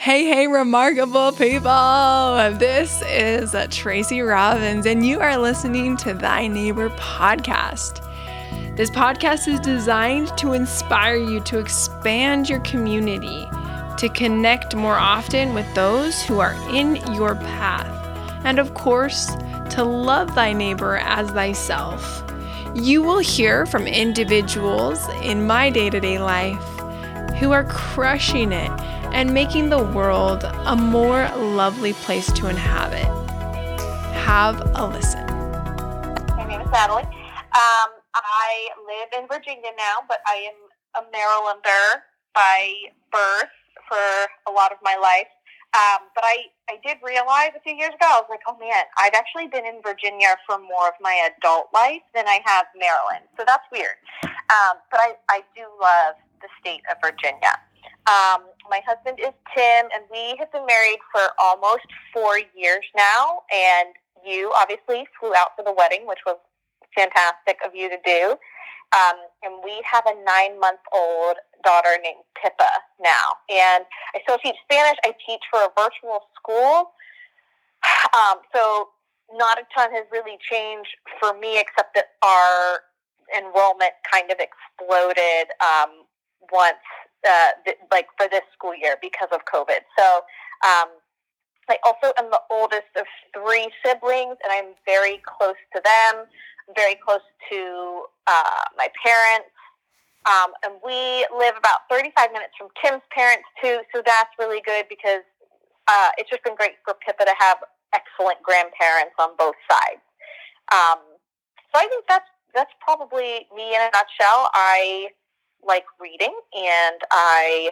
Hey, hey, remarkable people! This is Tracy Robbins, and you are listening to Thy Neighbor podcast. This podcast is designed to inspire you to expand your community, to connect more often with those who are in your path, and of course, to love thy neighbor as thyself. You will hear from individuals in my day to day life who are crushing it and making the world a more lovely place to inhabit. Have a listen. My name is Natalie. Um, I live in Virginia now, but I am a Marylander by birth for a lot of my life. Um, but I, I did realize a few years ago, I was like, oh man, I've actually been in Virginia for more of my adult life than I have Maryland. So that's weird. Um, but I, I do love the state of Virginia. Um, my husband is Tim, and we have been married for almost four years now. And you obviously flew out for the wedding, which was fantastic of you to do. Um, and we have a nine month old daughter named Pippa now. And I still teach Spanish. I teach for a virtual school. Um, so not a ton has really changed for me except that our enrollment kind of exploded um, once, uh, th- like for this school year because of COVID. So um, I also am the oldest of three siblings, and I'm very close to them very close to uh, my parents. Um, and we live about 35 minutes from Tim's parents, too. So that's really good because uh, it's just been great for Pippa to have excellent grandparents on both sides. Um, so I think that's that's probably me in a nutshell. I like reading and I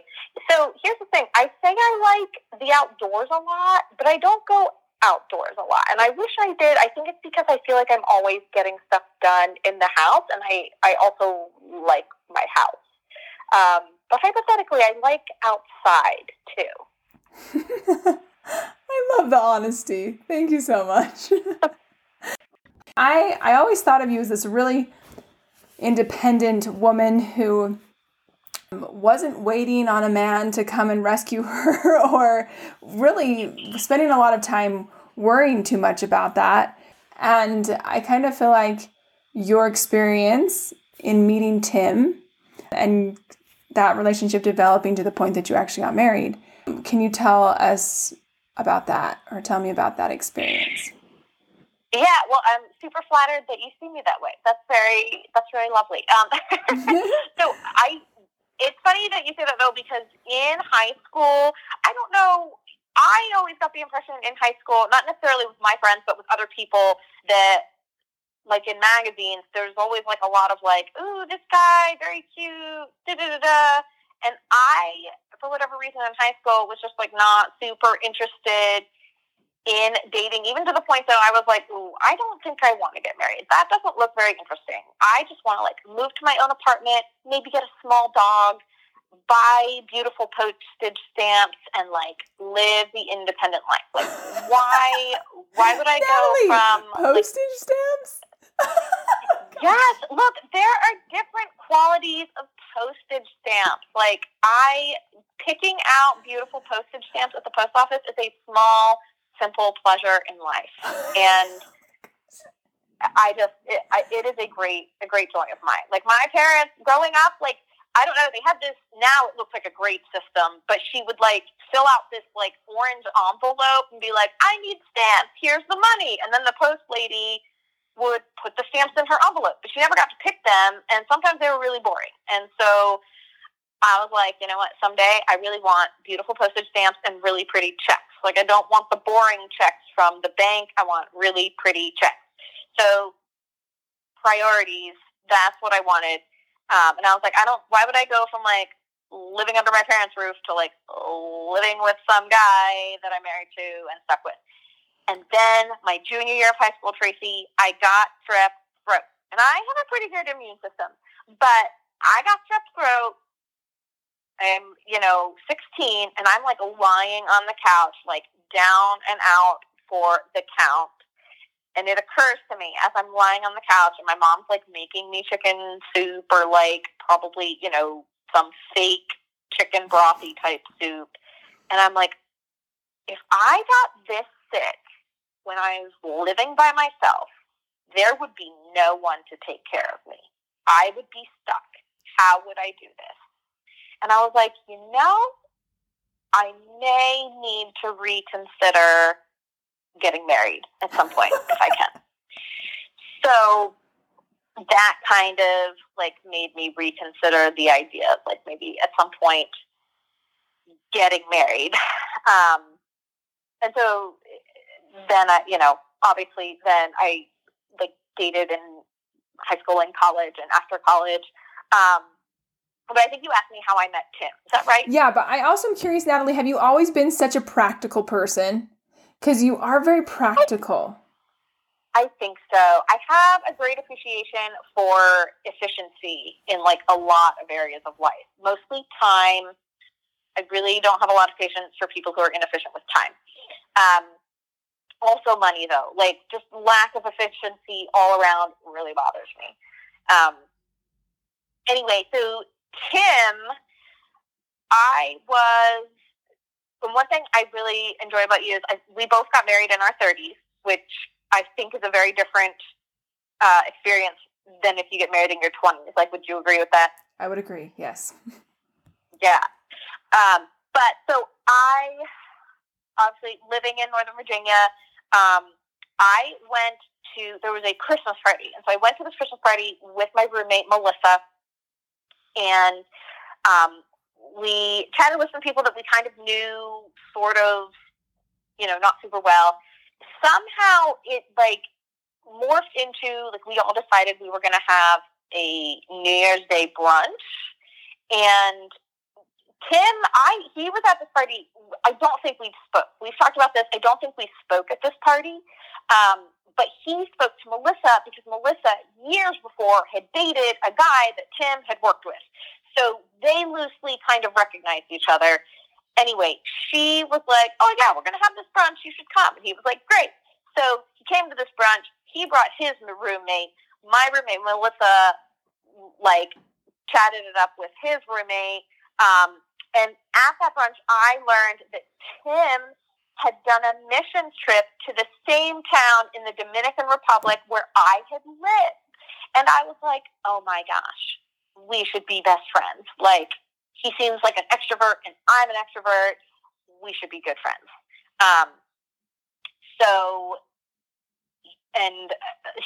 so here's the thing. I say I like the outdoors a lot, but I don't go outdoors a lot. And I wish I did. I think it's because I feel like I'm always getting stuff done in the house, and I, I also like my house. Um, but hypothetically, I like outside too. I love the honesty. Thank you so much. I I always thought of you as this really independent woman who wasn't waiting on a man to come and rescue her or really spending a lot of time worrying too much about that. And I kind of feel like your experience in meeting Tim and that relationship developing to the point that you actually got married. Can you tell us about that or tell me about that experience? Yeah, well, I'm super flattered that you see me that way. That's very, that's very lovely. Um, so I it's funny that you say that though, because in high school, I don't know. I always got the impression in high school, not necessarily with my friends, but with other people, that like in magazines, there's always like a lot of like, ooh, this guy, very cute, da da da da. And I, for whatever reason, in high school, was just like not super interested in dating, even to the point that I was like, ooh, I don't think I want to get married. That doesn't look very interesting. I just want to like move to my own apartment, maybe get a small dog, buy beautiful postage stamps, and like live the independent life. Like, why? Why would I go from postage like, stamps? yes, look, there are different qualities of postage stamps. Like I picking out beautiful postage stamps at the post office is a small simple pleasure in life. Oh and I just, it, I, it is a great, a great joy of mine. Like my parents growing up, like, I don't know, they had this, now it looks like a great system, but she would like fill out this like orange envelope and be like, I need stamps, here's the money. And then the post lady would put the stamps in her envelope, but she never got to pick them. And sometimes they were really boring. And so I was like, you know what, someday I really want beautiful postage stamps and really pretty checks. Like I don't want the boring checks from the bank. I want really pretty checks. So priorities, that's what I wanted. Um, and I was like, I don't, why would I go from like living under my parents' roof to like living with some guy that I'm married to and stuck with? And then my junior year of high school, Tracy, I got strep throat. And I have a pretty good immune system, but I got strep throat I'm, you know, 16 and I'm like lying on the couch, like down and out for the count. And it occurs to me as I'm lying on the couch and my mom's like making me chicken soup or like probably, you know, some fake chicken brothy type soup. And I'm like, if I got this sick when I was living by myself, there would be no one to take care of me. I would be stuck. How would I do this? And I was like, you know, I may need to reconsider getting married at some point if I can. So that kind of like made me reconsider the idea of like maybe at some point getting married. Um, and so then I, you know, obviously then I like dated in high school and college and after college. Um, but I think you asked me how I met Tim. Is that right? Yeah, but I also am curious, Natalie, have you always been such a practical person? Because you are very practical. I think so. I have a great appreciation for efficiency in like a lot of areas of life. Mostly time. I really don't have a lot of patience for people who are inefficient with time. Um, also money though. Like just lack of efficiency all around really bothers me. Um, anyway, so Tim, I was. And one thing I really enjoy about you is I, we both got married in our 30s, which I think is a very different uh, experience than if you get married in your 20s. Like, would you agree with that? I would agree, yes. Yeah. Um, but so I, obviously, living in Northern Virginia, um, I went to, there was a Christmas party. And so I went to this Christmas party with my roommate, Melissa and um, we chatted with some people that we kind of knew, sort of, you know, not super well. Somehow it like morphed into like we all decided we were going to have a New Year's Day brunch, and Tim, I he was at this party. I don't think we spoke. We've talked about this. I don't think we spoke at this party. Um, but he spoke to Melissa because Melissa, years before, had dated a guy that Tim had worked with. So they loosely kind of recognized each other. Anyway, she was like, Oh, yeah, we're going to have this brunch. You should come. And he was like, Great. So he came to this brunch. He brought his roommate. My roommate, Melissa, like, chatted it up with his roommate. Um, and at that brunch, I learned that Tim had done a mission trip to the same town in the Dominican Republic where I had lived. And I was like, oh my gosh, we should be best friends. Like, he seems like an extrovert and I'm an extrovert. We should be good friends. Um, so, and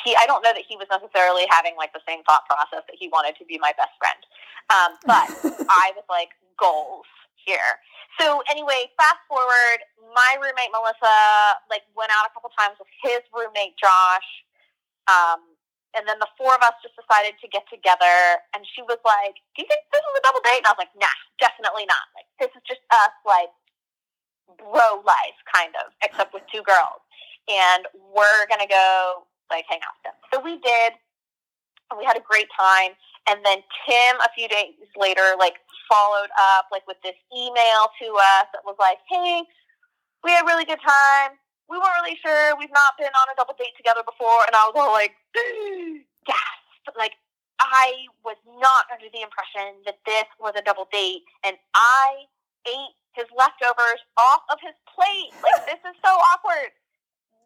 he, I don't know that he was necessarily having like the same thought process that he wanted to be my best friend. Um, but I was like, goals here. So anyway, fast forward, my roommate Melissa like went out a couple times with his roommate Josh. Um, and then the four of us just decided to get together and she was like, Do you think this is a double date? And I was like, nah, definitely not. Like this is just us like bro life kind of, except with two girls. And we're gonna go like hang out with them. So we did and we had a great time. And then Tim, a few days later, like followed up like with this email to us that was like, "Hey, we had a really good time. We weren't really sure. We've not been on a double date together before." And I was all like, "Yes!" Like I was not under the impression that this was a double date, and I ate his leftovers off of his plate. Like this is so awkward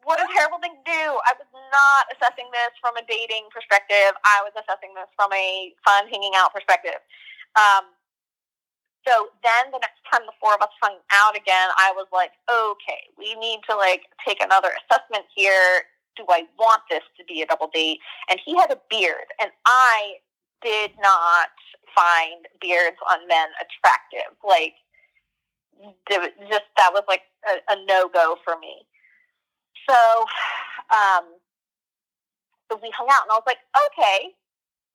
what a terrible thing to do. I was not assessing this from a dating perspective. I was assessing this from a fun hanging out perspective. Um, so then the next time the four of us hung out again, I was like, okay, we need to like take another assessment here. Do I want this to be a double date? And he had a beard, and I did not find beards on men attractive. Like, just that was like a, a no go for me. So, um, so we hung out, and I was like, okay,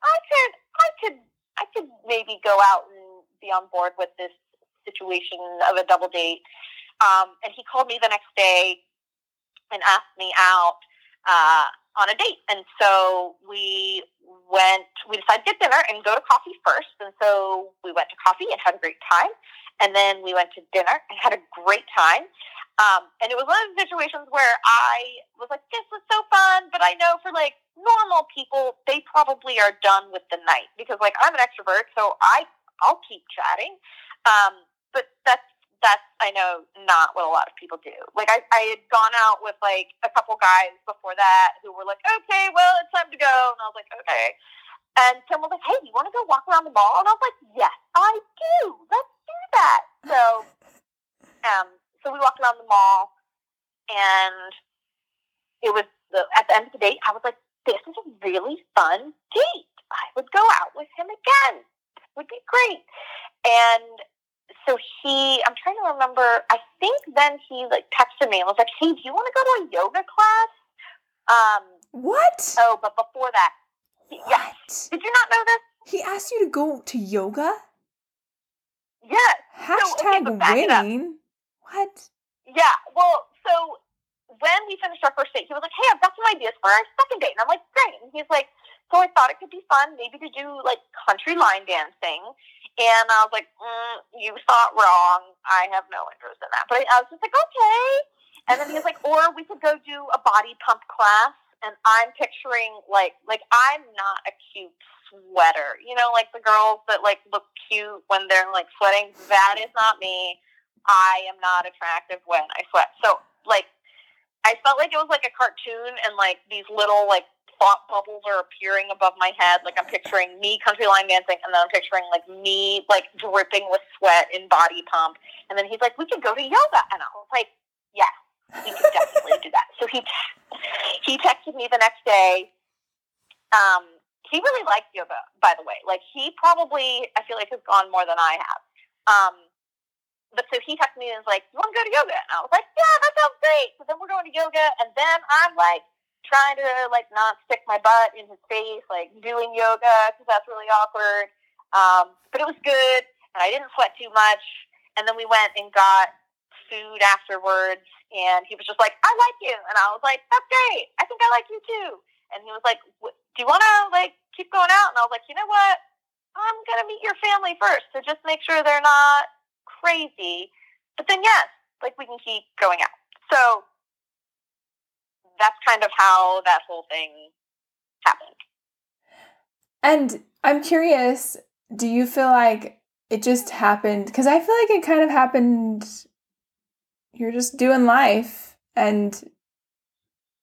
I could, I could, I could maybe go out and be on board with this situation of a double date. Um, and he called me the next day and asked me out uh, on a date. And so we went, we decided to get dinner and go to coffee first. And so we went to coffee and had a great time. And then we went to dinner and had a great time. Um, and it was one of the situations where I was like, this was so fun, but I know for like normal people, they probably are done with the night because like I'm an extrovert, so I I'll keep chatting. Um, but that's that's I know not what a lot of people do. Like I, I had gone out with like a couple guys before that who were like, okay, well it's time to go, and I was like, okay. And Tim was like, hey, you want to go walk around the mall? And I was like, yes, I do. Let's do that. So, um, so we walked around the mall, and it was the, at the end of the date. I was like, this is a really fun date. I would go out with him again. This would be great. And so he, I'm trying to remember. I think then he like texted me and was like, "Hey, do you want to go to a yoga class?" Um, what? Oh, but before that, he, yeah. Did you not know this? He asked you to go to yoga. Yes. Hashtag so, okay, winning. What? Yeah. Well, so when we finished our first date, he was like, "Hey, I've got some ideas for our second date," and I'm like, "Great." And he's like, "So I thought it could be fun, maybe to do like country line dancing." And I was like, mm, "You thought wrong. I have no interest in that." But I, I was just like, "Okay." And then he was like, "Or we could go do a body pump class." And I'm picturing like like I'm not a cute sweater, you know, like the girls that like look cute when they're like sweating. That is not me. I am not attractive when I sweat. So like I felt like it was like a cartoon and like these little like thought bubbles are appearing above my head. Like I'm picturing me country line dancing and then I'm picturing like me like dripping with sweat in body pump. And then he's like, we can go to yoga. And I was like, yes, we can definitely do that. So he, he texted me the next day. Um, he really liked yoga, by the way. Like he probably, I feel like has gone more than I have. Um, but so he texted me and was like, "You want to go to yoga?" And I was like, "Yeah, that sounds great." So then we're going to yoga, and then I'm like trying to like not stick my butt in his face, like doing yoga because that's really awkward. Um, but it was good, and I didn't sweat too much. And then we went and got food afterwards, and he was just like, "I like you," and I was like, "That's great. I think I like you too." And he was like, "Do you want to like keep going out?" And I was like, "You know what? I'm gonna meet your family first to just make sure they're not." Crazy. But then, yes, like we can keep going out. So that's kind of how that whole thing happened. And I'm curious, do you feel like it just happened? Because I feel like it kind of happened. You're just doing life, and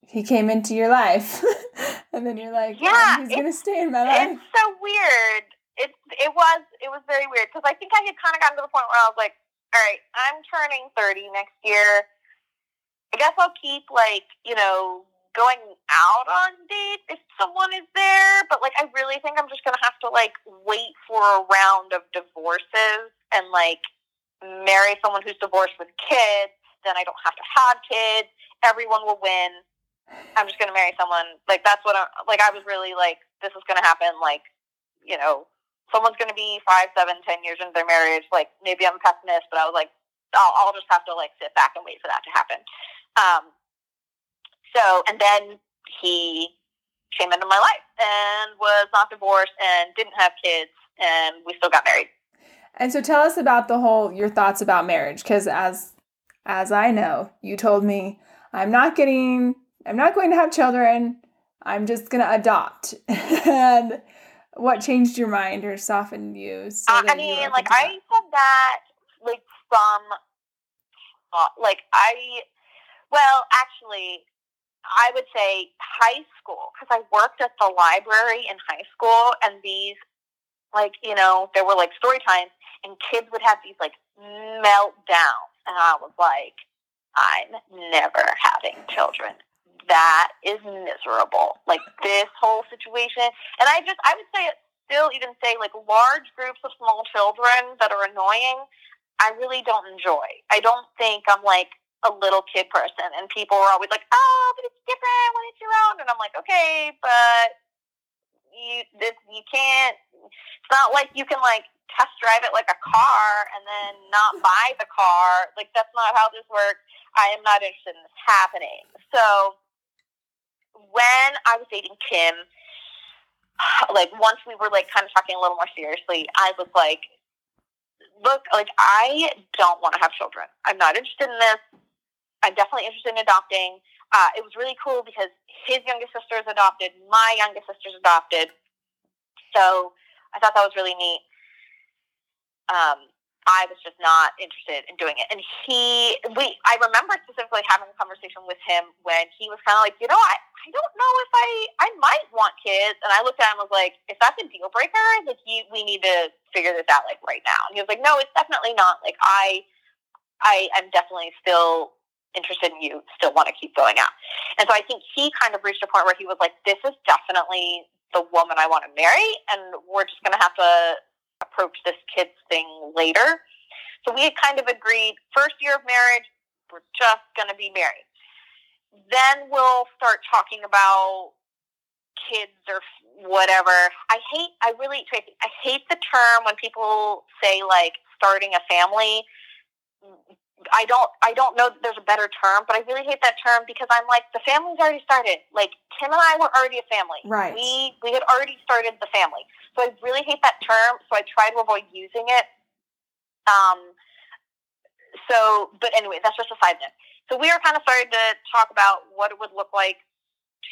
he came into your life, and then you're like, yeah, he's gonna stay in my life. It's so weird it it was it was very weird because I think I had kind of gotten to the point where I was like, all right, I'm turning 30 next year. I guess I'll keep like you know going out on dates if someone is there, but like I really think I'm just gonna have to like wait for a round of divorces and like marry someone who's divorced with kids. Then I don't have to have kids. Everyone will win. I'm just gonna marry someone like that's what I'm like. I was really like this is gonna happen like you know someone's going to be five, seven, ten years into their marriage. Like maybe I'm a pessimist, but I was like, I'll, I'll just have to like sit back and wait for that to happen. Um, so, and then he came into my life and was not divorced and didn't have kids, and we still got married. And so, tell us about the whole your thoughts about marriage, because as as I know, you told me I'm not getting, I'm not going to have children. I'm just going to adopt, and what changed your mind or softened you? So uh, I mean, like I said that like from uh, like I well actually I would say high school because I worked at the library in high school and these like you know there were like story times and kids would have these like meltdowns and I was like I'm never having children that is miserable. Like this whole situation. And I just, I would say, still even say like large groups of small children that are annoying, I really don't enjoy. I don't think I'm like a little kid person. And people are always like, oh, but it's different when it's your own. And I'm like, okay, but you, this, you can't, it's not like you can like test drive it like a car and then not buy the car. Like that's not how this works. I am not interested in this happening. So when I was dating Tim, like once we were like kind of talking a little more seriously, I was like, look, like I don't want to have children. I'm not interested in this. I'm definitely interested in adopting. Uh, it was really cool because his youngest sister is adopted, my youngest sister is adopted. So I thought that was really neat. Um, I was just not interested in doing it. And he, we, I remember specifically having a conversation with him when he was kind of like, you know, I, I don't know if I, I might want kids. And I looked at him and was like, if that's a deal breaker, like you, we need to figure this out like right now. And he was like, no, it's definitely not. Like I, I am definitely still interested in you, still want to keep going out. And so I think he kind of reached a point where he was like, this is definitely the woman I want to marry, and we're just going to have to approach this kids thing later. So we had kind of agreed first year of marriage, we're just going to be married. Then we'll start talking about kids or whatever. I hate, I really, Tracy, I hate the term when people say like starting a family. I don't, I don't know that there's a better term, but I really hate that term because I'm like, the family's already started. Like Tim and I were already a family. Right. We, we had already started the family. So I really hate that term. So I try to avoid using it. Um, so, but anyway, that's just a side note. So we are kind of starting to talk about what it would look like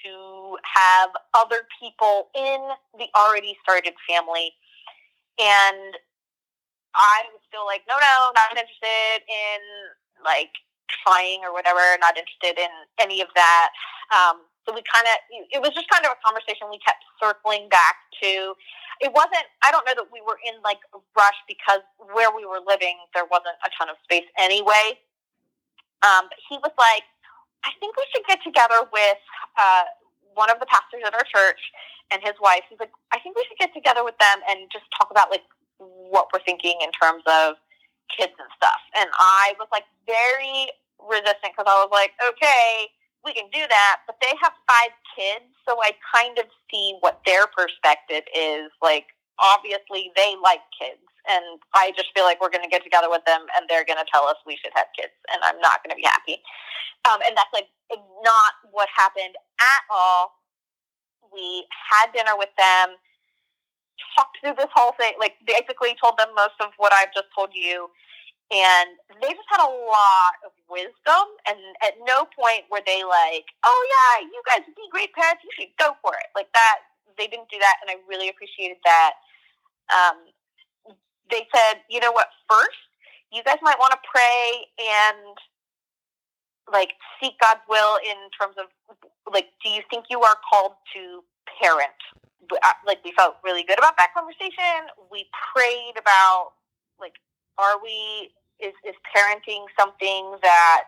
to have other people in the already started family. And I was still like, no, no, not interested in like trying or whatever, not interested in any of that. Um, so we kind of, it was just kind of a conversation we kept circling back to. It wasn't, I don't know that we were in like a rush because where we were living, there wasn't a ton of space anyway. Um, but he was like, I think we should get together with uh, one of the pastors at our church and his wife. He's like, I think we should get together with them and just talk about like what we're thinking in terms of kids and stuff. And I was like very resistant because I was like, okay, we can do that, but they have five kids, so I kind of see what their perspective is. Like, obviously, they like kids, and I just feel like we're going to get together with them, and they're going to tell us we should have kids, and I'm not going to be happy. Um, and that's like not what happened at all. We had dinner with them, talked through this whole thing, like basically told them most of what I've just told you. And they just had a lot of wisdom and at no point were they like oh yeah you guys would be great parents you should go for it. Like that they didn't do that and i really appreciated that. Um, they said you know what first you guys might want to pray and like seek god's will in terms of like do you think you are called to parent like we felt really good about that conversation we prayed about like are we is is parenting something that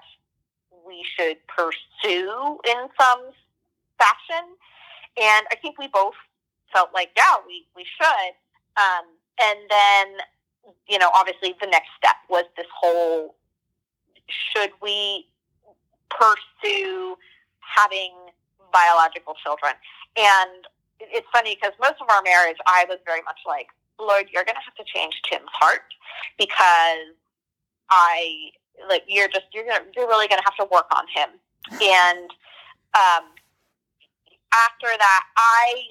we should pursue in some fashion? And I think we both felt like, yeah, we, we should. Um, and then, you know, obviously the next step was this whole should we pursue having biological children? And it's funny because most of our marriage, I was very much like, Lord, you're going to have to change Tim's heart because I like you're just you're gonna you're really going to have to work on him. And um, after that, I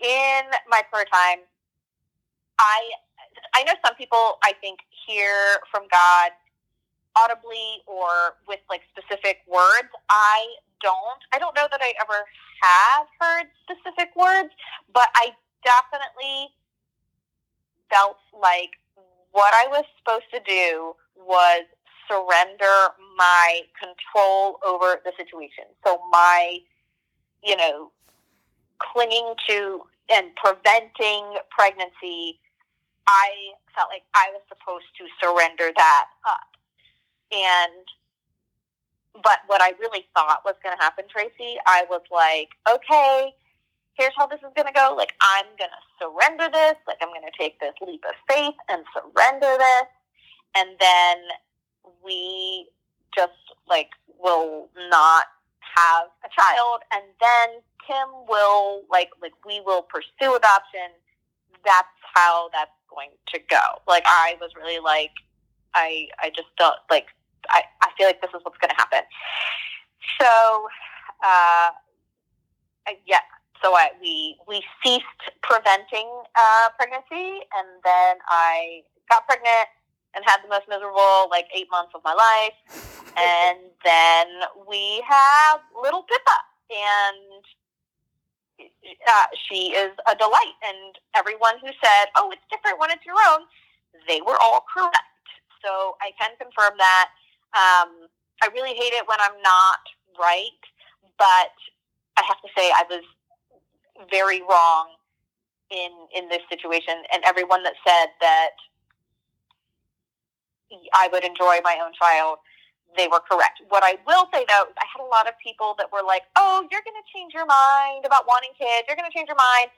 in my prayer time, I I know some people I think hear from God audibly or with like specific words. I don't. I don't know that I ever have heard specific words, but I definitely felt like what I was supposed to do was surrender my control over the situation. So my, you know, clinging to and preventing pregnancy, I felt like I was supposed to surrender that up. And but what I really thought was going to happen, Tracy, I was like, okay, here's how this is going to go. Like, I'm going to surrender this. Like, I'm going to take this leap of faith and surrender this. And then we just, like, will not have a child. And then Tim will, like, like we will pursue adoption. That's how that's going to go. Like, I was really like, I, I just don't, like, I, I feel like this is what's going to happen. So, uh, yeah, so I, we we ceased preventing uh, pregnancy, and then I got pregnant and had the most miserable like eight months of my life, and then we have little Pippa, and uh, she is a delight. And everyone who said, "Oh, it's different when it's your own," they were all correct. so I can confirm that. Um, I really hate it when I'm not right, but I have to say I was very wrong in in this situation, and everyone that said that I would enjoy my own child, they were correct. What I will say though, I had a lot of people that were like, "Oh, you're going to change your mind about wanting kids. You're going to change your mind,"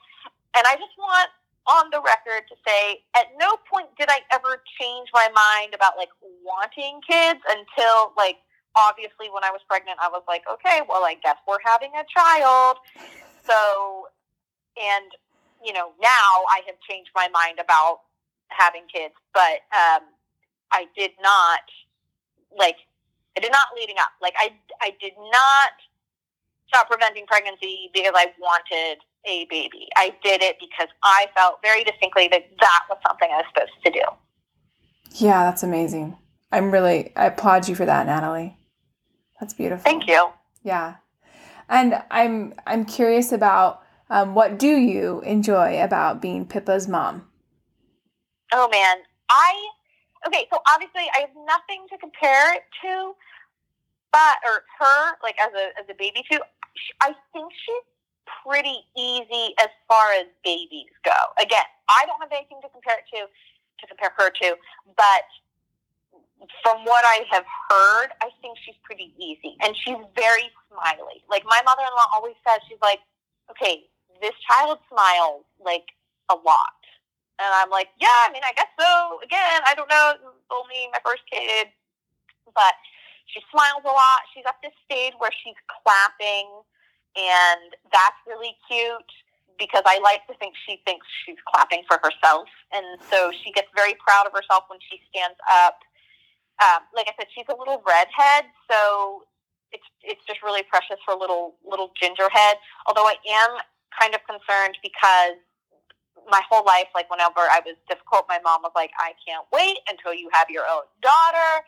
and I just want on the record to say at no point did I ever change my mind about like wanting kids until like obviously when I was pregnant I was like okay well I guess we're having a child. So and you know now I have changed my mind about having kids but um I did not like I did not leading up. Like I I did not stop preventing pregnancy because I wanted a baby. I did it because I felt very distinctly that that was something I was supposed to do. Yeah, that's amazing. I'm really, I applaud you for that, Natalie. That's beautiful. Thank you. Yeah. And I'm, I'm curious about um, what do you enjoy about being Pippa's mom? Oh man, I, okay, so obviously I have nothing to compare it to, but, or her, like as a, as a baby to, I think she's pretty easy as far as babies go. Again, I don't have anything to compare it to, to compare her to, but from what I have heard, I think she's pretty easy. And she's very smiley. Like my mother in law always says, she's like, okay, this child smiles like a lot. And I'm like, yeah, I mean, I guess so. Again, I don't know. Only my first kid. But she smiles a lot. She's at this stage where she's clapping and that's really cute because I like to think she thinks she's clapping for herself, and so she gets very proud of herself when she stands up. Um, like I said, she's a little redhead, so it's it's just really precious for little little ginger head. Although I am kind of concerned because my whole life, like whenever I was difficult, my mom was like, "I can't wait until you have your own daughter."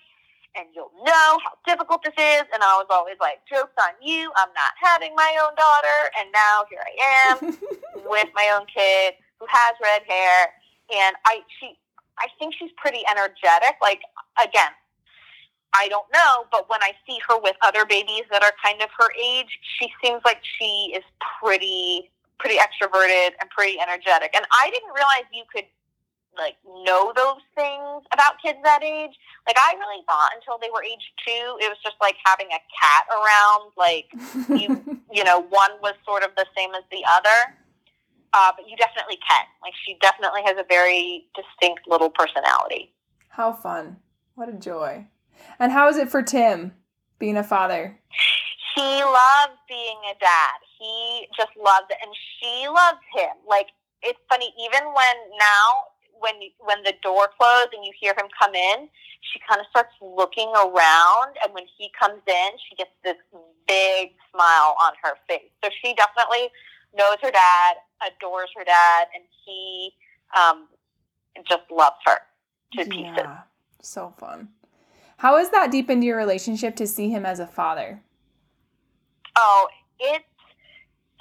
And you'll know how difficult this is. And I was always like, joke's on you. I'm not having my own daughter. And now here I am with my own kid who has red hair. And I, she, I think she's pretty energetic. Like, again, I don't know, but when I see her with other babies that are kind of her age, she seems like she is pretty, pretty extroverted and pretty energetic. And I didn't realize you could like know those things about kids that age. Like I really thought until they were age two, it was just like having a cat around. Like you, you know, one was sort of the same as the other. Uh, but you definitely can. Like she definitely has a very distinct little personality. How fun! What a joy! And how is it for Tim being a father? He loves being a dad. He just loves it, and she loves him. Like it's funny, even when now when when the door closed and you hear him come in, she kind of starts looking around, and when he comes in, she gets this big smile on her face. So she definitely knows her dad, adores her dad, and he um, just loves her to pieces. Yeah, so fun. How has that deepened your relationship to see him as a father? Oh, it's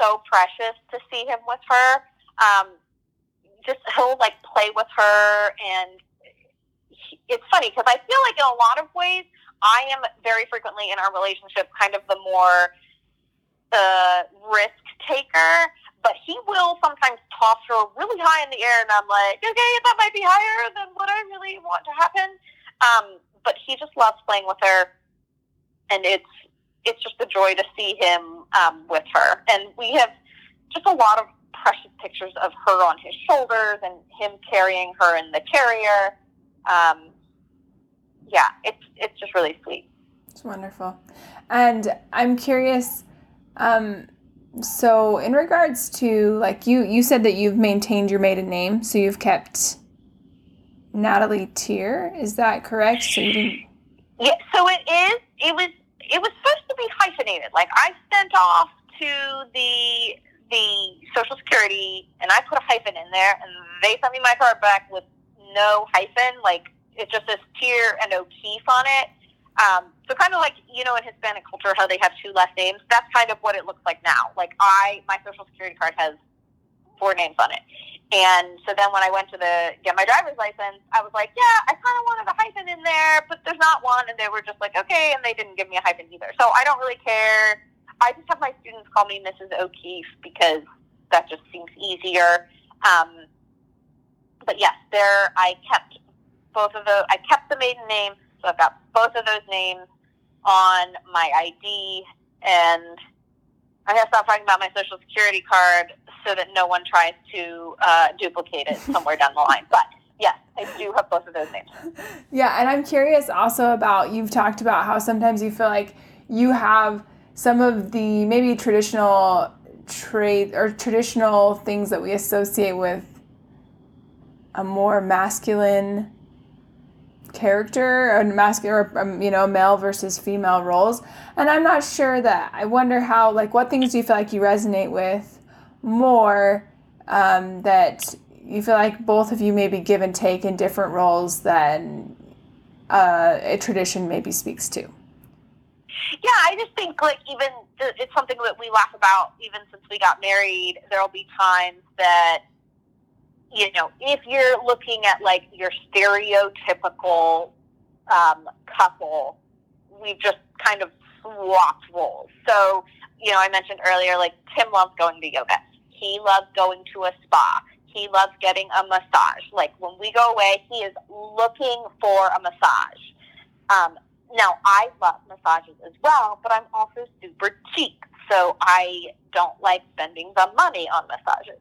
so precious to see him with her. Um, just he'll like play with her, and he, it's funny because I feel like in a lot of ways I am very frequently in our relationship kind of the more uh, risk taker, but he will sometimes toss her really high in the air, and I'm like, okay, that might be higher than what I really want to happen. Um, but he just loves playing with her, and it's it's just a joy to see him um, with her. And we have just a lot of precious pictures of her on his shoulders and him carrying her in the carrier. Um, yeah, it's it's just really sweet. It's wonderful, and I'm curious. Um, so, in regards to like you, you said that you've maintained your maiden name, so you've kept Natalie Tier. Is that correct? So you didn't. Yeah. So it is. It was. It was supposed to be hyphenated. Like I sent off to the the Social Security and I put a hyphen in there, and they sent me my card back with no hyphen. Like it just says Tier and O'Keefe on it. Um, so kind of like you know in Hispanic culture how they have two last names. That's kind of what it looks like now. Like I, my Social Security card has four names on it, And so then when I went to the get my driver's license, I was like, yeah, I kind of wanted a hyphen in there, but there's not one. And they were just like, okay. And they didn't give me a hyphen either. So I don't really care. I just have my students call me Mrs. O'Keefe because that just seems easier. Um, but yes, there I kept both of those. I kept the maiden name, so I've got both of those names on my ID, and I have to stop talking about my social security card so that no one tries to uh, duplicate it somewhere down the line. But yes, I do have both of those names. Yeah, and I'm curious also about you've talked about how sometimes you feel like you have some of the maybe traditional trait or traditional things that we associate with a more masculine character a masculine or um, you know male versus female roles. And i'm not sure that i wonder how like what things do you feel like you resonate with more um, that you feel like both of you maybe give and take in different roles than uh, a tradition maybe speaks to yeah i just think like even it's something that we laugh about even since we got married there'll be times that you know, if you're looking at like your stereotypical um, couple, we've just kind of swapped roles. So, you know, I mentioned earlier, like Tim loves going to yoga. He loves going to a spa. He loves getting a massage. Like when we go away, he is looking for a massage. Um, now, I love massages as well, but I'm also super cheap. So I don't like spending the money on massages.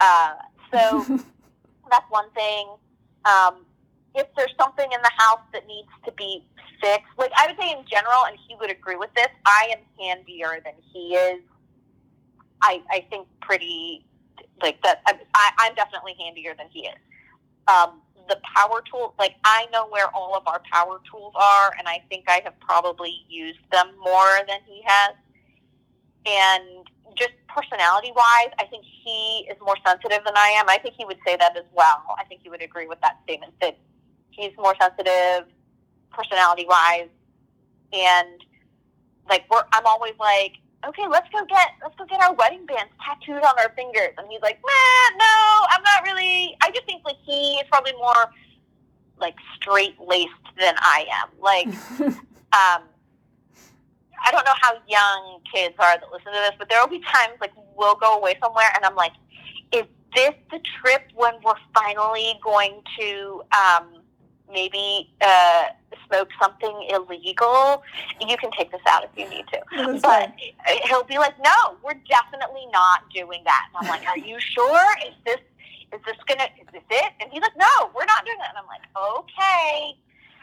Uh, so that's one thing. Um, if there's something in the house that needs to be fixed, like I would say in general, and he would agree with this, I am handier than he is. I, I think pretty like that. I, I'm definitely handier than he is. Um, the power tool, like I know where all of our power tools are, and I think I have probably used them more than he has. And just personality wise, I think he is more sensitive than I am. I think he would say that as well. I think he would agree with that statement that he's more sensitive personality wise. And like we're I'm always like, okay, let's go get let's go get our wedding bands tattooed on our fingers and he's like, Nah, no, I'm not really I just think like he is probably more like straight laced than I am. Like um I don't know how young kids are that listen to this, but there will be times like we'll go away somewhere and I'm like, is this the trip when we're finally going to um, maybe uh, smoke something illegal? You can take this out if you need to. That's but fine. he'll be like, no, we're definitely not doing that. And I'm like, are you sure? Is this is this gonna is this it? And he's like, no, we're not doing that. And I'm like, okay.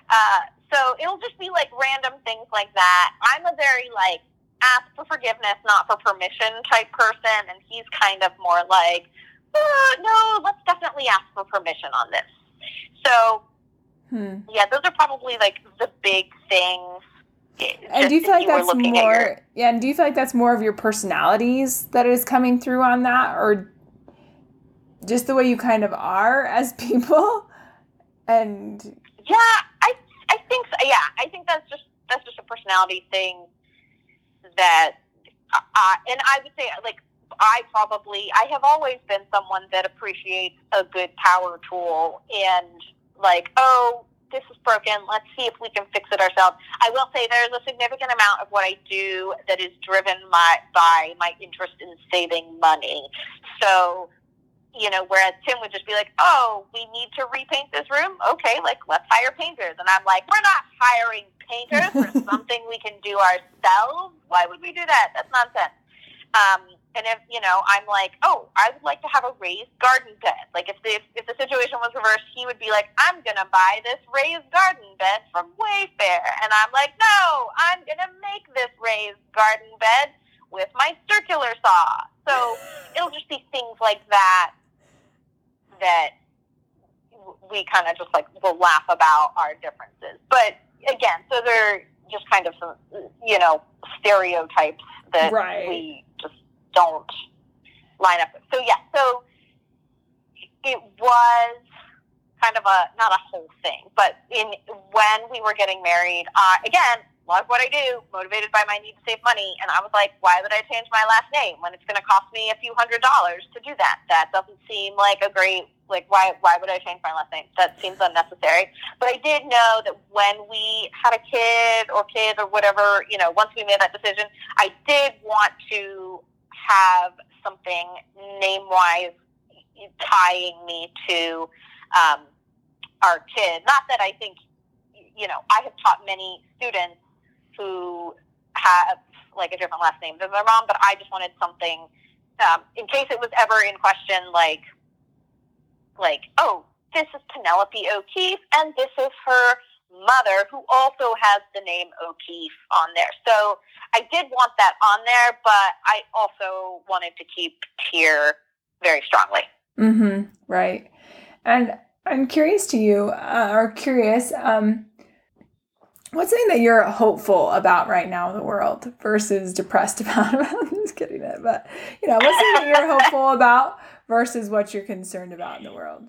Uh, so it'll just be like random things like that. I'm a very like ask for forgiveness, not for permission type person, and he's kind of more like, uh, no, let's definitely ask for permission on this. So hmm. yeah, those are probably like the big things. And do you feel like that's more? Your... Yeah, and do you feel like that's more of your personalities that is coming through on that, or just the way you kind of are as people? And yeah, I I think so. Yeah, I think that's just that's just a personality thing that, uh, and I would say like I probably I have always been someone that appreciates a good power tool and like oh this is broken let's see if we can fix it ourselves. I will say there's a significant amount of what I do that is driven my by my interest in saving money. So you know, whereas Tim would just be like, oh, we need to repaint this room. Okay, like, let's hire painters. And I'm like, we're not hiring painters for something we can do ourselves. Why would we do that? That's nonsense. Um, and if, you know, I'm like, oh, I would like to have a raised garden bed. Like, if the, if the situation was reversed, he would be like, I'm going to buy this raised garden bed from Wayfair. And I'm like, no, I'm going to make this raised garden bed with my circular saw. So it'll just be things like that that we kind of just like will laugh about our differences. But again, so they're just kind of some, you know, stereotypes that right. we don't line up. So yeah, so it was kind of a not a whole thing, but in when we were getting married, uh, again, of what I do motivated by my need to save money. And I was like, why would I change my last name when it's going to cost me a few hundred dollars to do that? That doesn't seem like a great like why why would I change my last name? That seems unnecessary. But I did know that when we had a kid or kids or whatever, you know, once we made that decision, I did want to have something name wise tying me to um, our kid. Not that I think, you know, I have taught many students who have like a different last name than their mom, but I just wanted something um, in case it was ever in question, like, like, oh, this is Penelope O'Keefe, and this is her mother, who also has the name O'Keefe on there. So I did want that on there, but I also wanted to keep Tier very strongly. Mm-hmm. Right. And I'm curious to you, uh, or curious, um, what's something that you're hopeful about right now in the world versus depressed about? I'm just kidding it, but you know, what's something that you're hopeful about versus what you're concerned about in the world?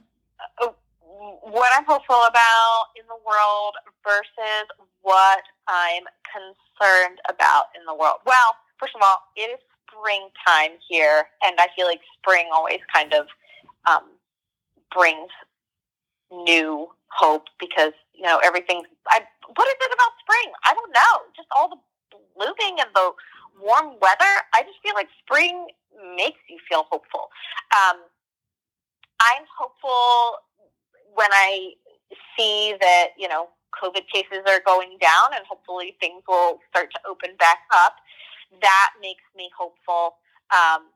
What I'm hopeful about in the world versus what I'm concerned about in the world. Well, first of all, it is springtime here, and I feel like spring always kind of um, brings new hope because you know everything. I what is it about spring? I don't know. Just all the blooming and the warm weather. I just feel like spring makes you feel hopeful. Um, I'm hopeful when I see that you know COVID cases are going down and hopefully things will start to open back up. That makes me hopeful. Um,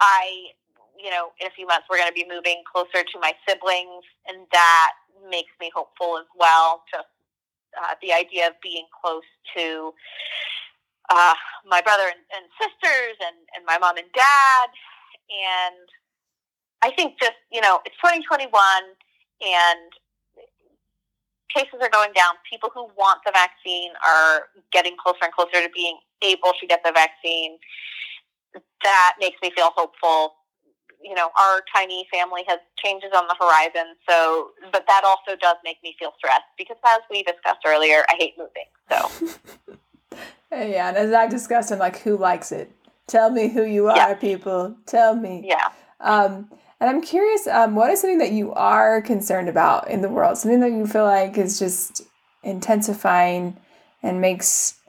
I you know, in a few months we're going to be moving closer to my siblings, and that makes me hopeful as well. Just uh, the idea of being close to uh, my brother and, and sisters, and, and my mom and dad, and I think just you know, it's 2021, and cases are going down. People who want the vaccine are getting closer and closer to being able to get the vaccine. That makes me feel hopeful you know, our tiny family has changes on the horizon. So, but that also does make me feel stressed because, as we discussed earlier, I hate moving. So, yeah, and as I discussed, I'm like, who likes it? Tell me who you are, yeah. people. Tell me. Yeah. Um, and I'm curious, um, what is something that you are concerned about in the world? Something that you feel like is just intensifying and makes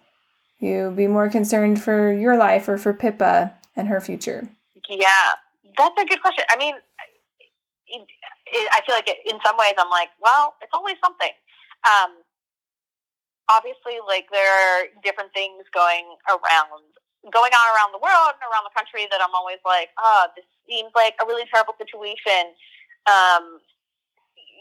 you be more concerned for your life or for Pippa and her future? Yeah. That's a good question. I mean, it, it, I feel like it, in some ways I'm like, well, it's always something. Um, obviously, like there are different things going around, going on around the world and around the country that I'm always like, oh, this seems like a really terrible situation. Um,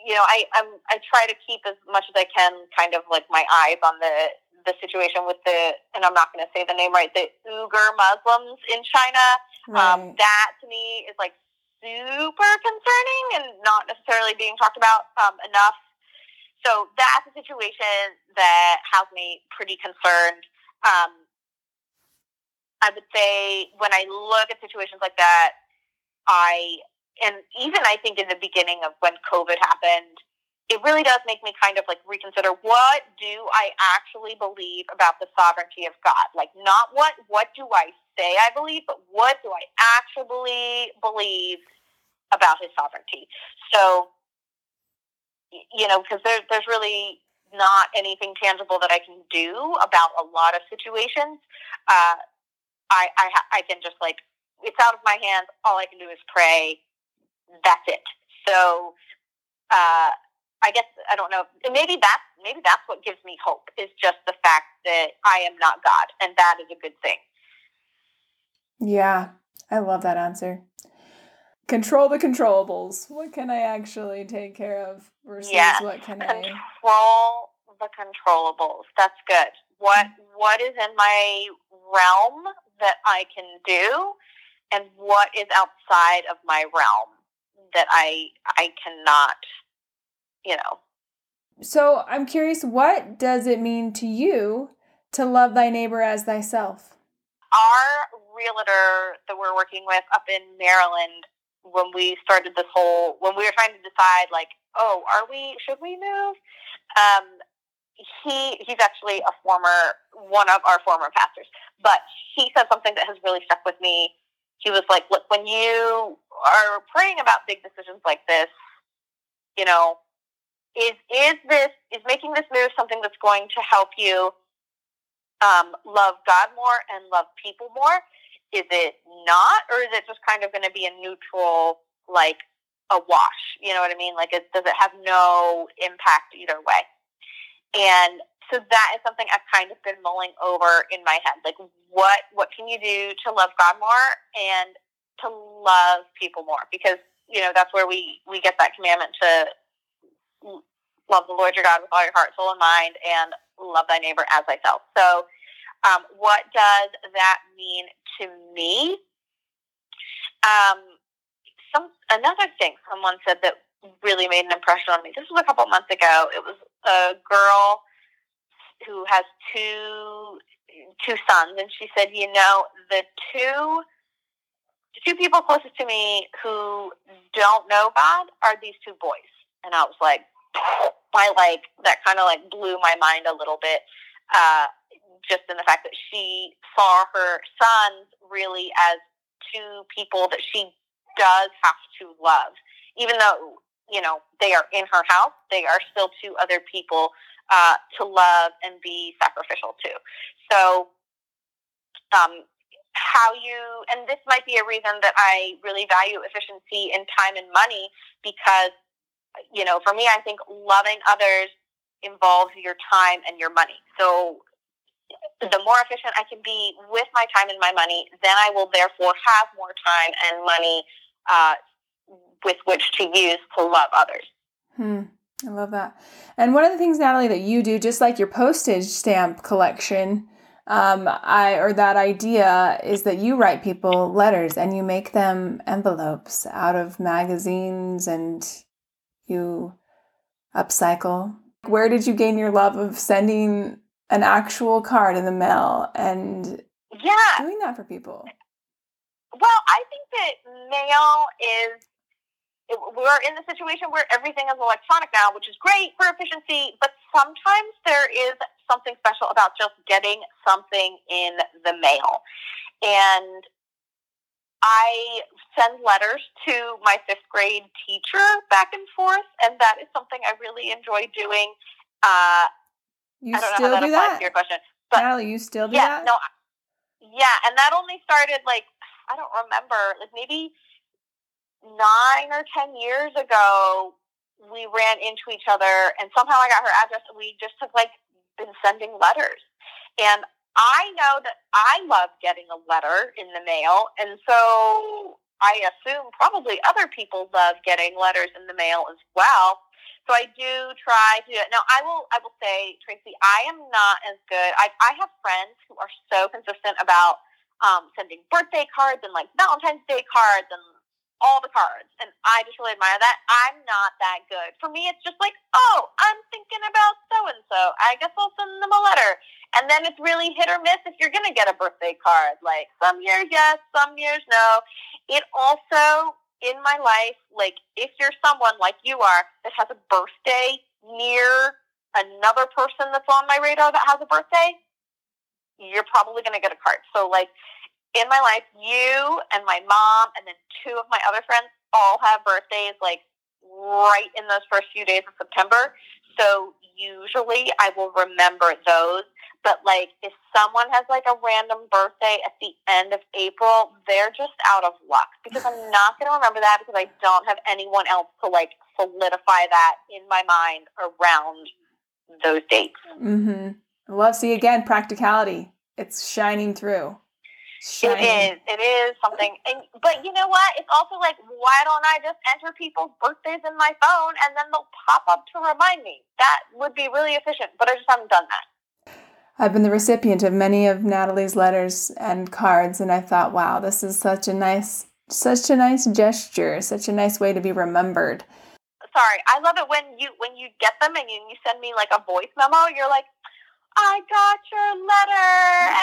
you know, I I'm, I try to keep as much as I can, kind of like my eyes on the the situation with the, and I'm not going to say the name right, the Uyghur Muslims in China um, right. Um, that to me is like super concerning and not necessarily being talked about um, enough. So that's a situation that has me pretty concerned. Um, I would say when I look at situations like that, I and even I think in the beginning of when COVID happened, it really does make me kind of like reconsider what do I actually believe about the sovereignty of God? Like not what what do I say I believe, but what do I actually believe about his sovereignty? So you know, because there, there's really not anything tangible that I can do about a lot of situations. Uh, I, I I can just like it's out of my hands. All I can do is pray. That's it. So uh, I guess I don't know. Maybe that's maybe that's what gives me hope is just the fact that I am not God, and that is a good thing. Yeah, I love that answer. Control the controllables. What can I actually take care of versus yes. what can Control I control the controllables. That's good. What what is in my realm that I can do, and what is outside of my realm that I I cannot you know. So I'm curious, what does it mean to you to love thy neighbor as thyself? Our realtor that we're working with up in Maryland, when we started this whole, when we were trying to decide, like, oh, are we, should we move? Um, he he's actually a former one of our former pastors, but he said something that has really stuck with me. He was like, "Look, when you are praying about big decisions like this, you know, is is this is making this move something that's going to help you um, love God more and love people more? Is it not, or is it just kind of going to be a neutral, like a wash? You know what I mean? Like, it, does it have no impact either way? And so that is something I've kind of been mulling over in my head. Like, what what can you do to love God more and to love people more? Because you know that's where we we get that commandment to love the Lord your God with all your heart, soul, and mind, and love thy neighbor as thyself. So, um, what does that mean to me? Um, some another thing someone said that really made an impression on me. This was a couple months ago. It was a girl who has two two sons, and she said, "You know, the two the two people closest to me who don't know God are these two boys." And I was like, "My like that kind of like blew my mind a little bit." Uh, just in the fact that she saw her sons really as two people that she does have to love, even though you know they are in her house. They are still two other people uh, to love and be sacrificial to. So, um, how you and this might be a reason that I really value efficiency in time and money because you know for me I think loving others involves your time and your money. So the more efficient I can be with my time and my money, then I will therefore have more time and money uh, with which to use to love others. Hmm. I love that. And one of the things, Natalie, that you do, just like your postage stamp collection, um, I or that idea is that you write people letters and you make them envelopes out of magazines and you upcycle. Where did you gain your love of sending an actual card in the mail and yeah doing that for people? Well, I think that mail is we're in the situation where everything is electronic now, which is great for efficiency, but sometimes there is something special about just getting something in the mail. And I send letters to my fifth grade teacher back and forth, and that is something I really enjoy doing. Uh, you still that do that? To your question, but Natalie, you still do yeah, that? No, yeah, and that only started like I don't remember, like maybe nine or ten years ago, we ran into each other, and somehow I got her address, and we just have like been sending letters. And I know that I love getting a letter in the mail, and so I assume probably other people love getting letters in the mail as well. So I do try to. Now I will I will say, Tracy, I am not as good. I I have friends who are so consistent about um, sending birthday cards and like Valentine's Day cards and all the cards. And I just really admire that. I'm not that good. For me, it's just like, oh, I'm thinking about so and so. I guess I'll send them a letter. And then it's really hit or miss if you're going to get a birthday card. Like some years, yes, some years, no. It also, in my life, like if you're someone like you are that has a birthday near another person that's on my radar that has a birthday, you're probably going to get a card. So, like, in my life, you and my mom and then two of my other friends all have birthdays like right in those first few days of September. So usually I will remember those. But like if someone has like a random birthday at the end of April, they're just out of luck because I'm not going to remember that because I don't have anyone else to like solidify that in my mind around those dates. Mm-hmm. Love see again practicality. It's shining through. It is. It is something. And but you know what? It's also like, why don't I just enter people's birthdays in my phone and then they'll pop up to remind me? That would be really efficient. But I just haven't done that. I've been the recipient of many of Natalie's letters and cards, and I thought, wow, this is such a nice, such a nice gesture, such a nice way to be remembered. Sorry, I love it when you when you get them and you, you send me like a voice memo. You're like, I got your letter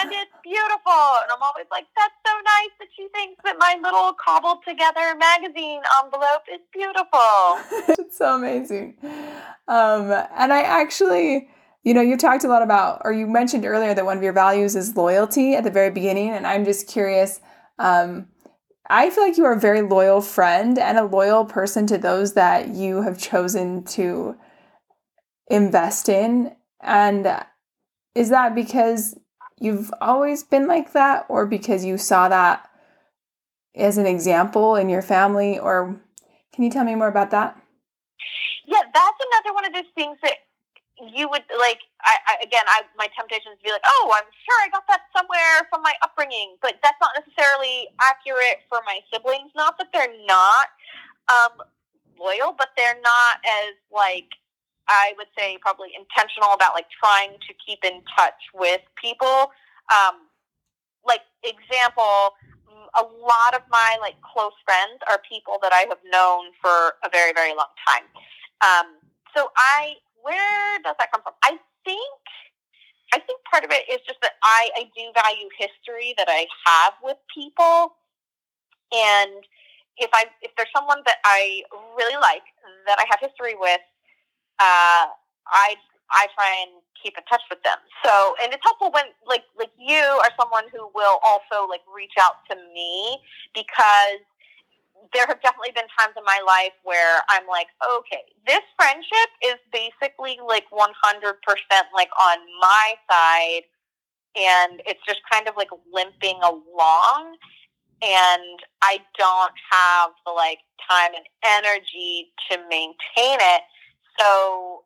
and it's beautiful. And I'm always like, that's so nice that she thinks that my little cobbled together magazine envelope is beautiful. it's so amazing. Um, and I actually, you know, you talked a lot about, or you mentioned earlier that one of your values is loyalty at the very beginning. And I'm just curious. Um, I feel like you are a very loyal friend and a loyal person to those that you have chosen to invest in. And is that because you've always been like that, or because you saw that as an example in your family? Or can you tell me more about that? Yeah, that's another one of those things that you would like I, I again I my temptation is to be like oh I'm sure I got that somewhere from my upbringing but that's not necessarily accurate for my siblings not that they're not um, loyal but they're not as like I would say probably intentional about like trying to keep in touch with people um, like example a lot of my like close friends are people that I have known for a very very long time um, so I where does that come from? I think I think part of it is just that I, I do value history that I have with people. And if I if there's someone that I really like that I have history with, uh, I I try and keep in touch with them. So and it's helpful when like like you are someone who will also like reach out to me because there have definitely been times in my life where I'm like, okay, this friendship is basically like 100% like on my side and it's just kind of like limping along and I don't have the like time and energy to maintain it. So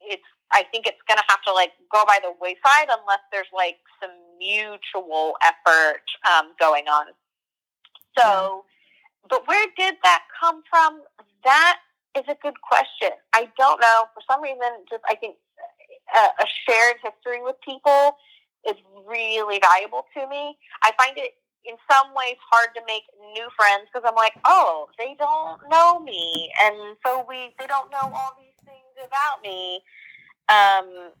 it's I think it's going to have to like go by the wayside unless there's like some mutual effort um, going on. So but where did that come from? That is a good question. I don't know. For some reason, just I think a, a shared history with people is really valuable to me. I find it in some ways hard to make new friends because I'm like, oh, they don't know me, and so we they don't know all these about me, um,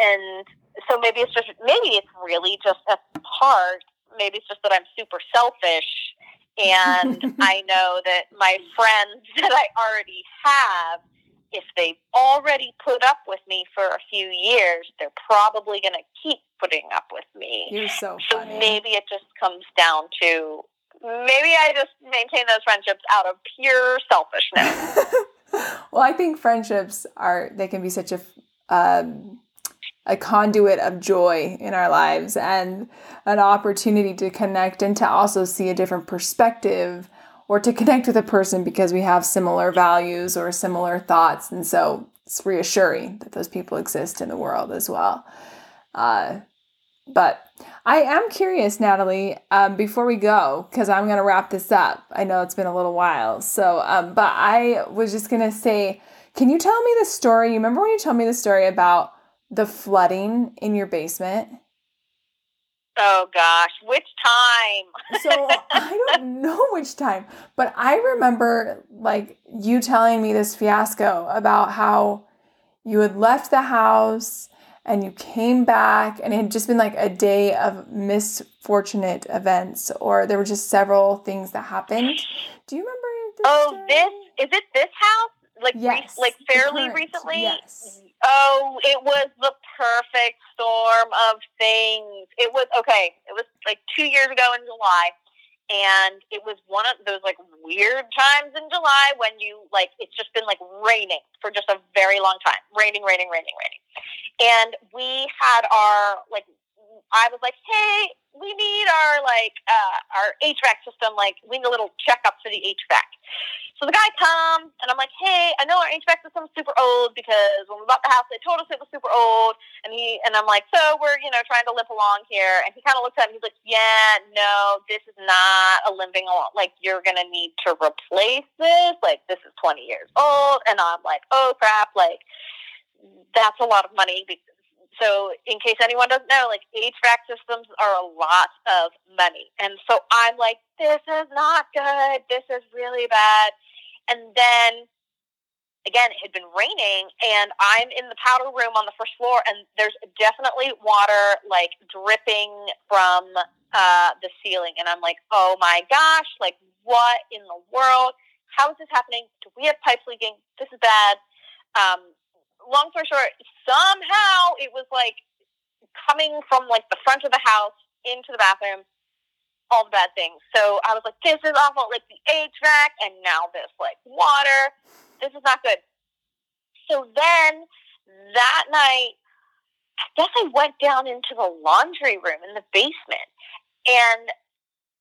and so maybe it's just maybe it's really just a part. Maybe it's just that I'm super selfish and I know that my friends that I already have, if they've already put up with me for a few years, they're probably going to keep putting up with me. You're so funny. So maybe it just comes down to maybe I just maintain those friendships out of pure selfishness. well, I think friendships are they can be such a um, a conduit of joy in our lives and an opportunity to connect and to also see a different perspective or to connect with a person because we have similar values or similar thoughts. And so it's reassuring that those people exist in the world as well. Uh, but I am curious, Natalie, um, before we go, because I'm going to wrap this up. I know it's been a little while. So, um, but I was just going to say, can you tell me the story? You remember when you told me the story about the flooding in your basement? Oh gosh, which time? so I don't know which time, but I remember like you telling me this fiasco about how you had left the house and you came back and it had just been like a day of misfortunate events or there were just several things that happened. Do you remember this? Oh, story? this is it this house? Like yes, re- like fairly recently? Yes. Oh, it was the perfect storm of things. It was okay. It was like two years ago in July, and it was one of those like weird times in July when you like it's just been like raining for just a very long time, raining, raining, raining, raining, and we had our like. I was like, hey, we need our like uh, our HVAC system. Like, we need a little checkup for the HVAC. So the guy comes, and I'm like, hey, I know our HVAC system's super old because when we bought the house, they told us it was super old. And he and I'm like, so we're you know trying to limp along here. And he kind of looks at me. He's like, yeah, no, this is not a limping along. Like you're gonna need to replace this. Like this is 20 years old. And I'm like, oh crap, like that's a lot of money. So, in case anyone doesn't know, like HVAC systems are a lot of money. And so I'm like, this is not good. This is really bad. And then again, it had been raining, and I'm in the powder room on the first floor, and there's definitely water like dripping from uh, the ceiling. And I'm like, oh my gosh, like what in the world? How is this happening? Do we have pipes leaking? This is bad. Um, long story short, somehow it was like coming from like the front of the house into the bathroom, all the bad things. So I was like, this is awful, like the HVAC, and now this like water. This is not good. So then that night, I guess I went down into the laundry room in the basement, and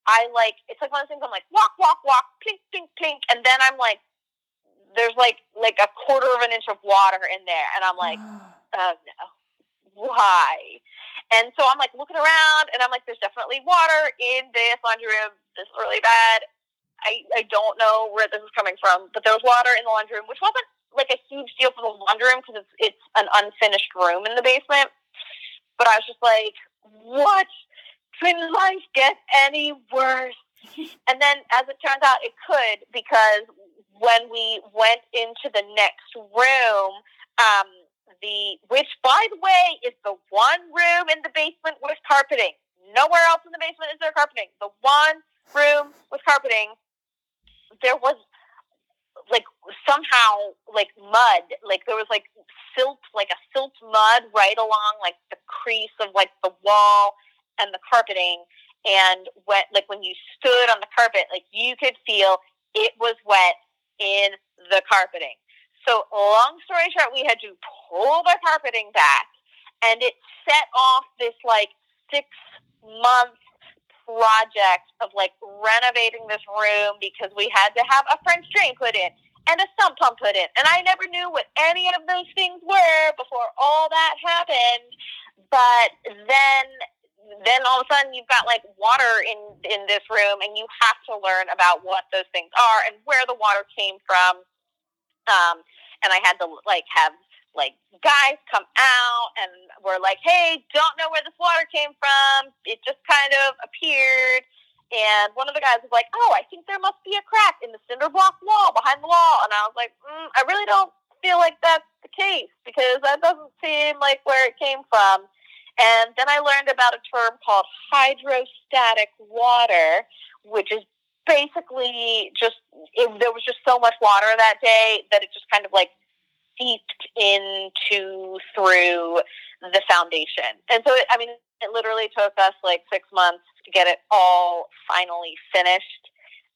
I like it's like one of those things. I'm like walk, walk, walk, plink, plink, plink, and then I'm like, there's like like a quarter of an inch of water in there, and I'm like, oh no, why? And so I'm like looking around, and I'm like, there's definitely water in this laundry room. This is really bad. I I don't know where this is coming from, but there was water in the laundry room, which wasn't like a huge deal for the laundry room because it's it's an unfinished room in the basement. But I was just like, what? Can life get any worse? And then, as it turns out, it could because when we went into the next room, um, the which, by the way, is the one room in the basement with carpeting. Nowhere else in the basement is there carpeting. The one room with carpeting. There was like somehow like mud, like there was like silt, like a silt mud right along like the crease of like the wall and the carpeting. And when like when you stood on the carpet, like you could feel it was wet in the carpeting. So long story short, we had to pull the carpeting back, and it set off this like six month project of like renovating this room because we had to have a French drain put in and a sump pump put in. And I never knew what any of those things were before all that happened. But then then all of a sudden you've got like water in in this room and you have to learn about what those things are and where the water came from. Um and I had to like have like guys come out and were like, "Hey, don't know where this water came from. It just kind of appeared." And one of the guys was like, "Oh, I think there must be a crack in the cinder block wall behind the wall." And I was like, mm, "I really don't feel like that's the case because that doesn't seem like where it came from." And then I learned about a term called hydrostatic water, which is basically just it, there was just so much water that day that it just kind of like seeped into through the foundation. And so, it, I mean, it literally took us like six months to get it all finally finished.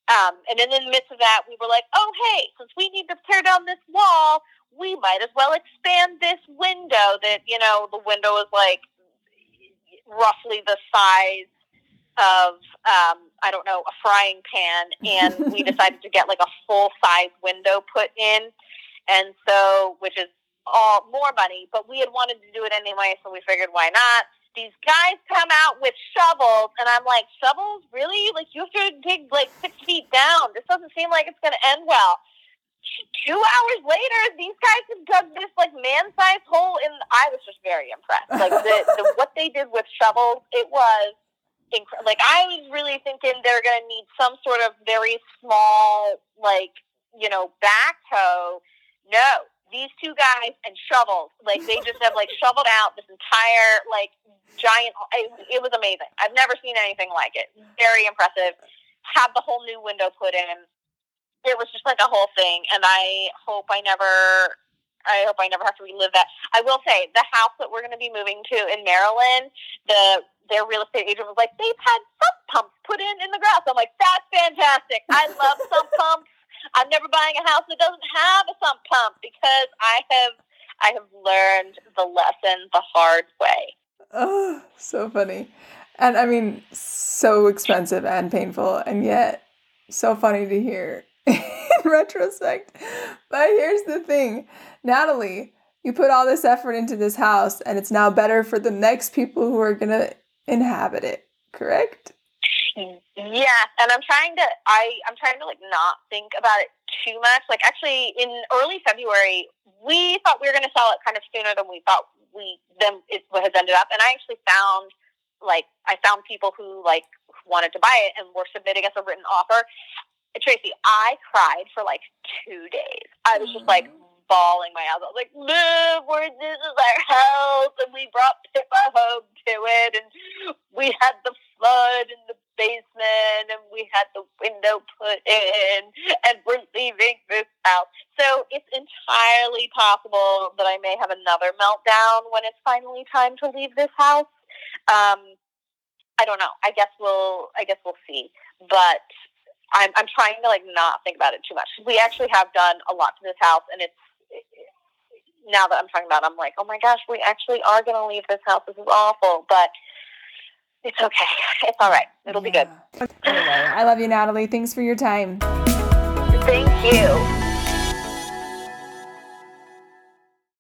Um, and then in the midst of that, we were like, oh, hey, since we need to tear down this wall, we might as well expand this window that, you know, the window is like roughly the size of, um, I don't know, a frying pan. And we decided to get like a full size window put in. And so, which is all more money, but we had wanted to do it anyway, so we figured why not. These guys come out with shovels, and I'm like, shovels? Really? Like, you have to dig like six feet down. This doesn't seem like it's going to end well. Two hours later, these guys have dug this like man-sized hole and I was just very impressed. Like the, the what they did with shovels, it was incredible. Like I was really thinking they're going to need some sort of very small, like you know, backhoe no, these two guys and shovels. Like they just have like shoveled out this entire like giant. It, it was amazing. I've never seen anything like it. Very impressive. Have the whole new window put in. It was just like a whole thing, and I hope I never. I hope I never have to relive that. I will say the house that we're going to be moving to in Maryland, the their real estate agent was like, they've had sump pumps put in in the grass. I'm like, that's fantastic. I love sump pumps. I'm never buying a house that doesn't have a sump pump because I have I have learned the lesson the hard way. Oh, so funny. And I mean, so expensive and painful, and yet so funny to hear in retrospect. But here's the thing Natalie, you put all this effort into this house, and it's now better for the next people who are going to inhabit it, correct? Yeah, and I'm trying to I I'm trying to like not think about it too much. Like actually in early February, we thought we were going to sell it kind of sooner than we thought we then it has ended up. And I actually found like I found people who like wanted to buy it and were submitting us a written offer. Tracy, I cried for like two days. I was just like bawling my eyes out, like, "Live, where this is our house," and we brought Pippa home to it, and we had the flood in the basement and we had the window put in and we're leaving this house. So it's entirely possible that I may have another meltdown when it's finally time to leave this house. Um, I don't know. I guess we'll I guess we'll see. But I'm I'm trying to like not think about it too much. We actually have done a lot to this house and it's now that I'm talking about it, I'm like, oh my gosh, we actually are going to leave this house. This is awful, but it's okay. It's all right. It'll yeah. be good. Anyway, I love you, Natalie. Thanks for your time. Thank you.